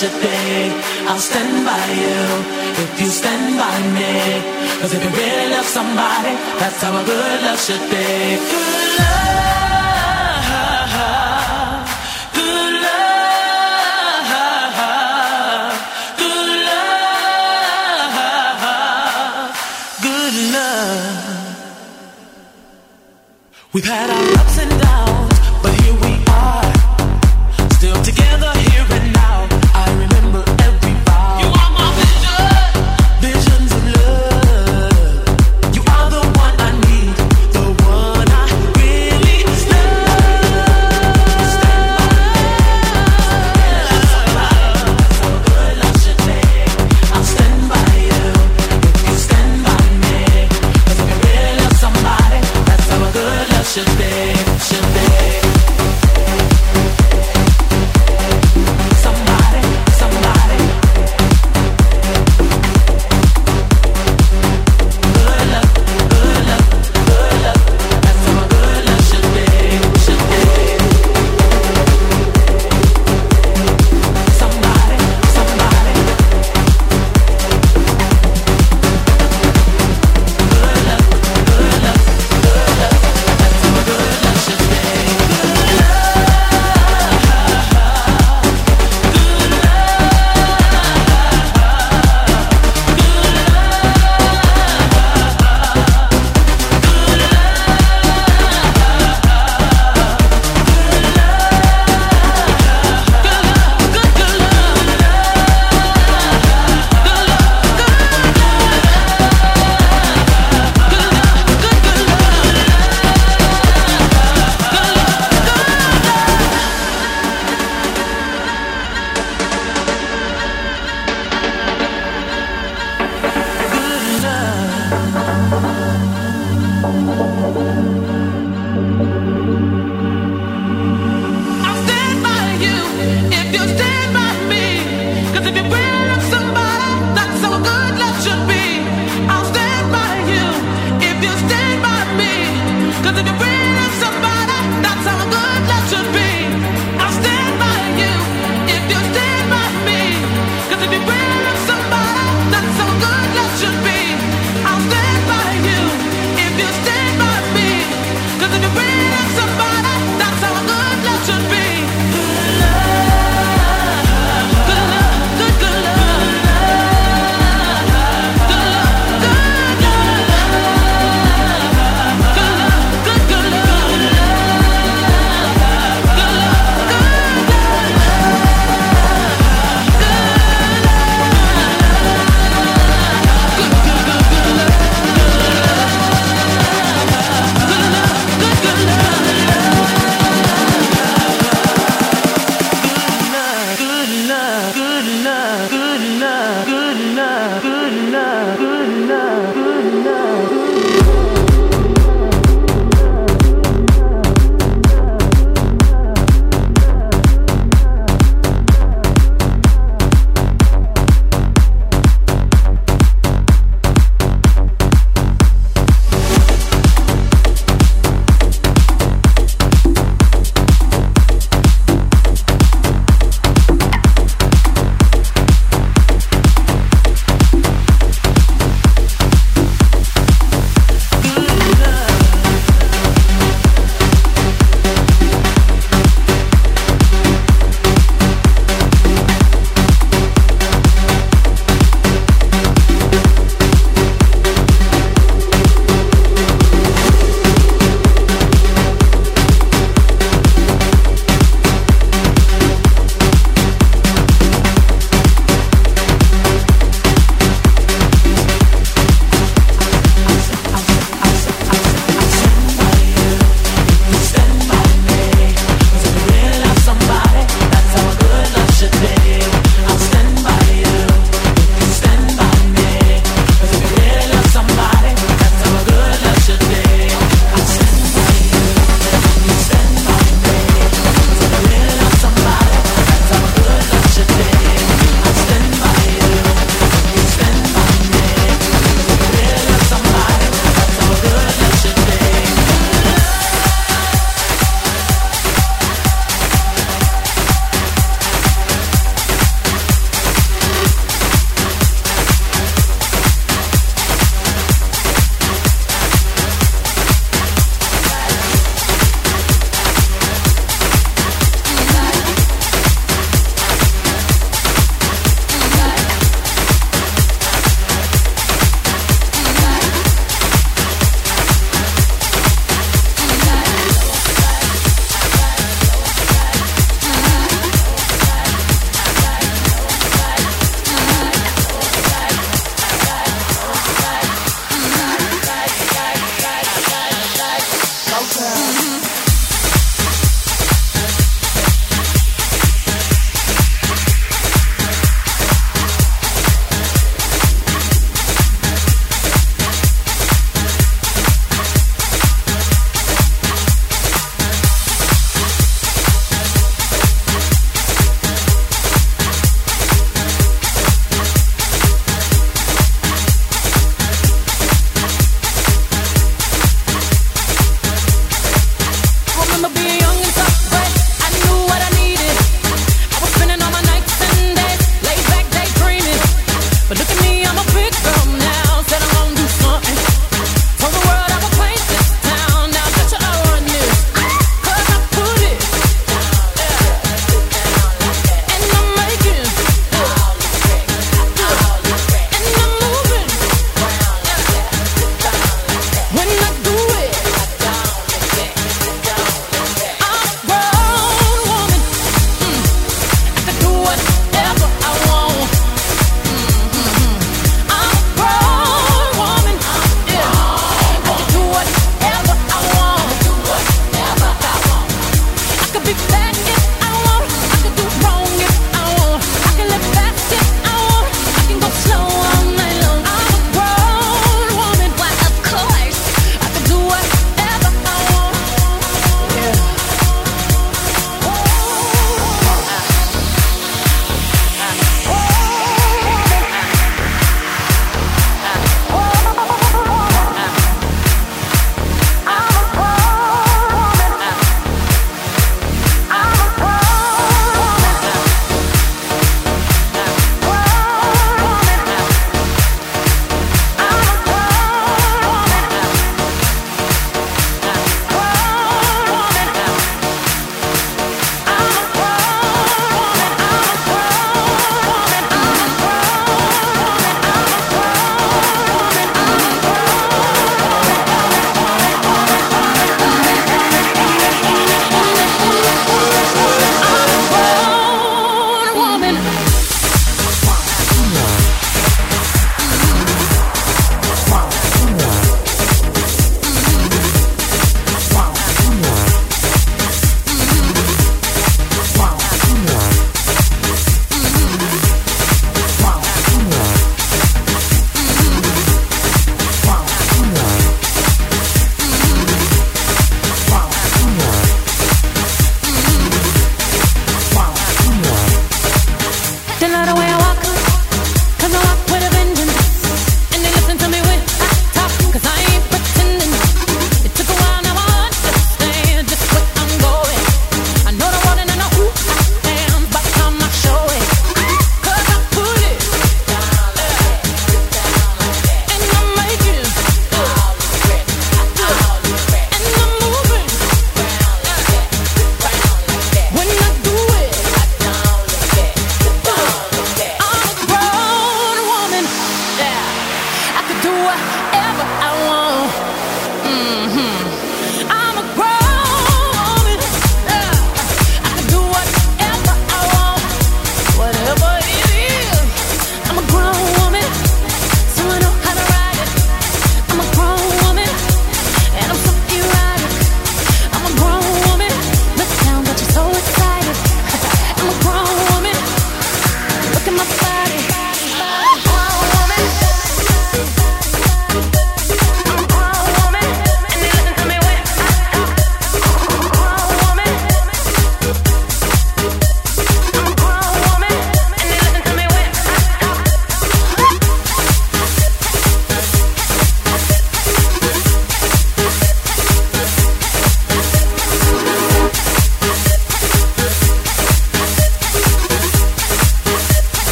should be. I'll stand by you if you stand by me. Cause if you really love somebody, that's how a good love should be. Good love.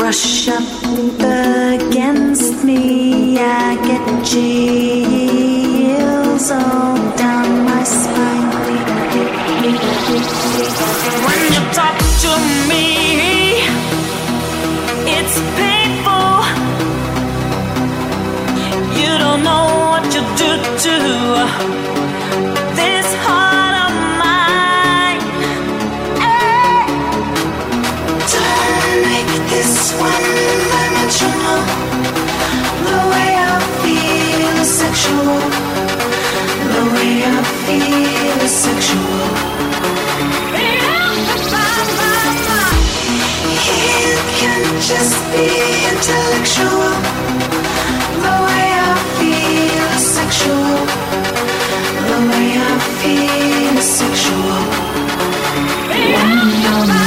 Rush up against me, I get chills all down my spine. When you talk to me, it's painful. You don't know what you do to. sexual. The way I feel is sexual. It can just be intellectual. The way I feel is sexual. The way I feel is sexual. When you're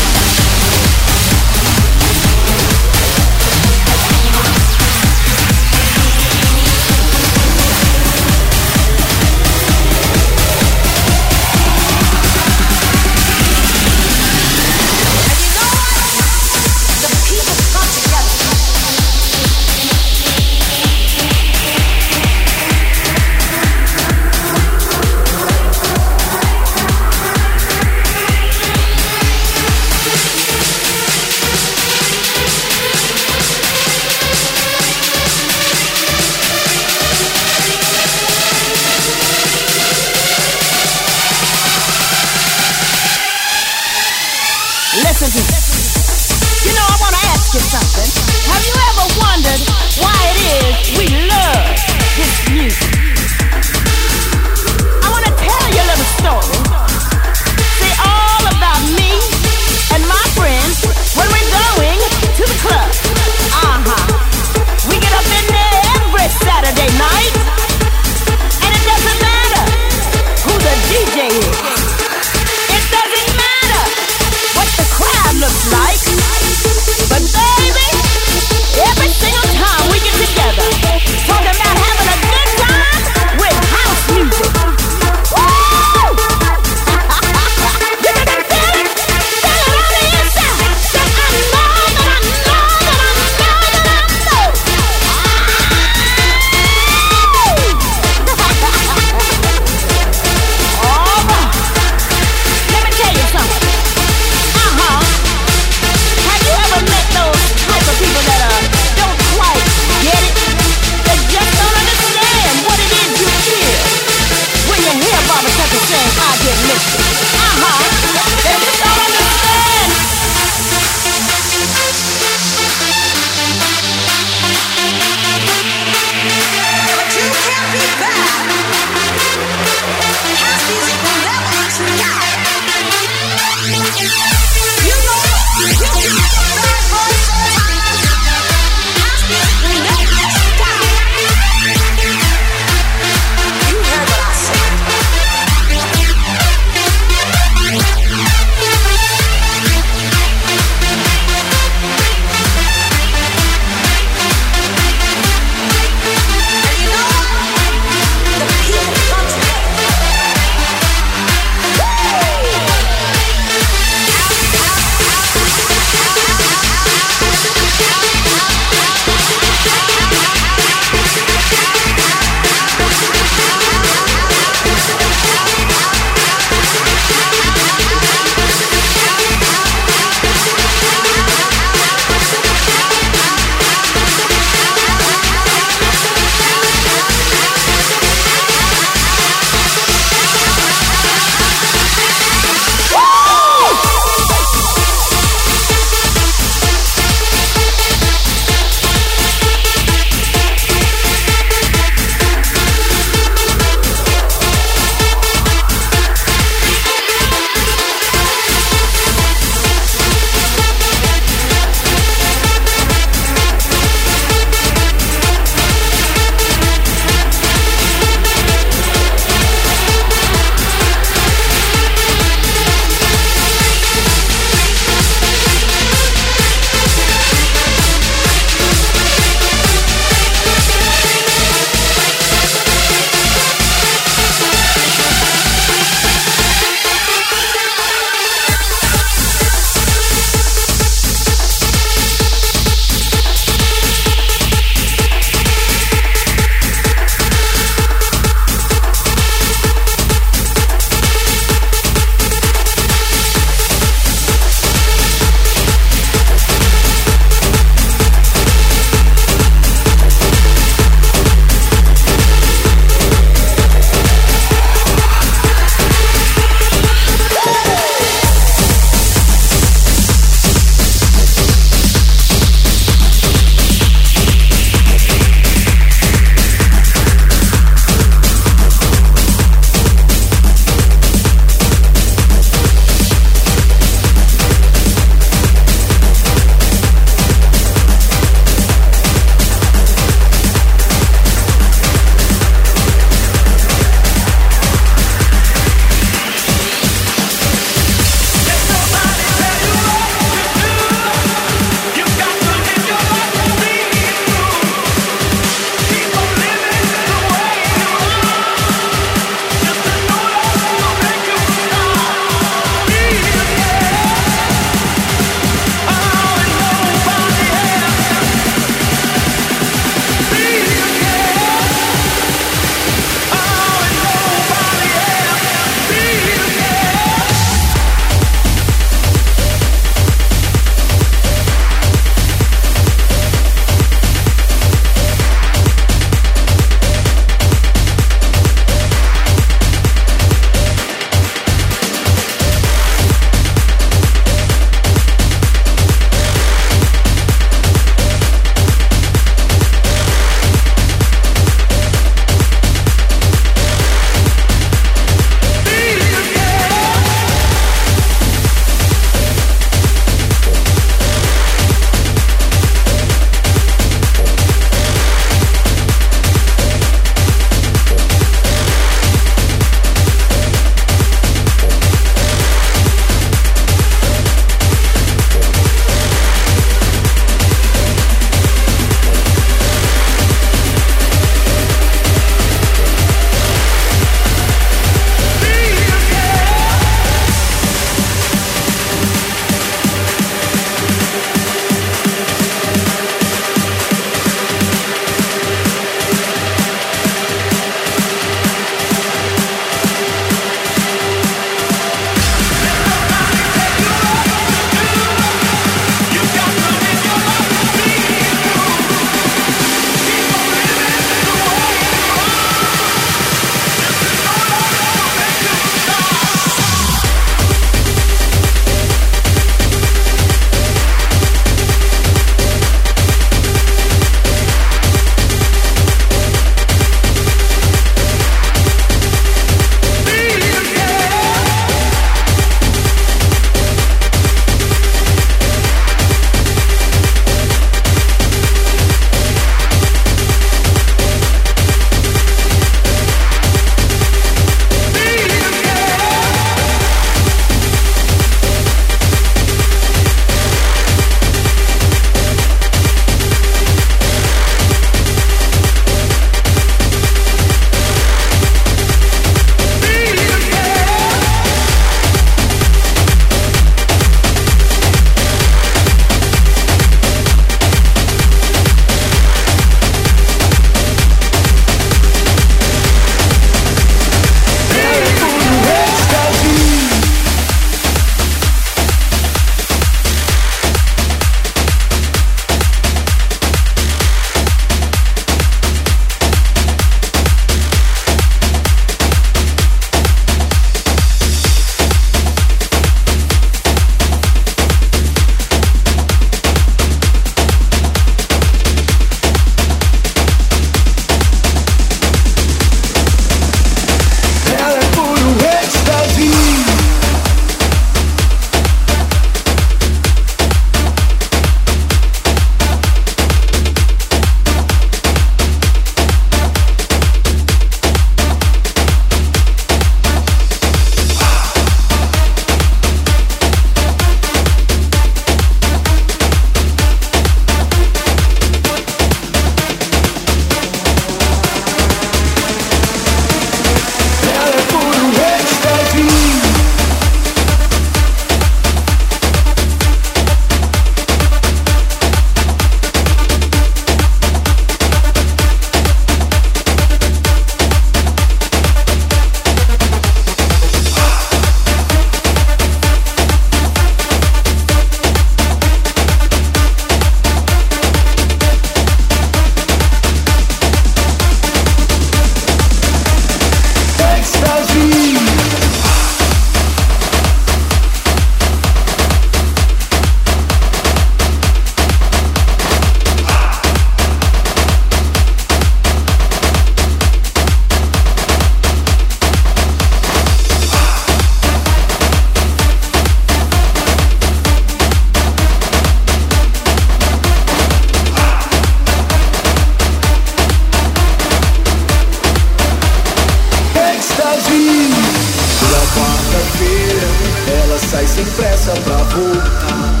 Ela sai sem pressa pra voltar.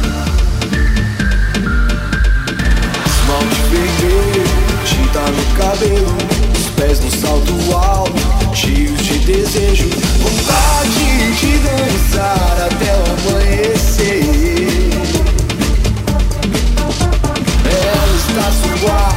Esmalte vermelho, tinta no cabelo, os pés no salto alto, cheios de desejo. Vontade de dançar até o amanhecer. Ela está suave.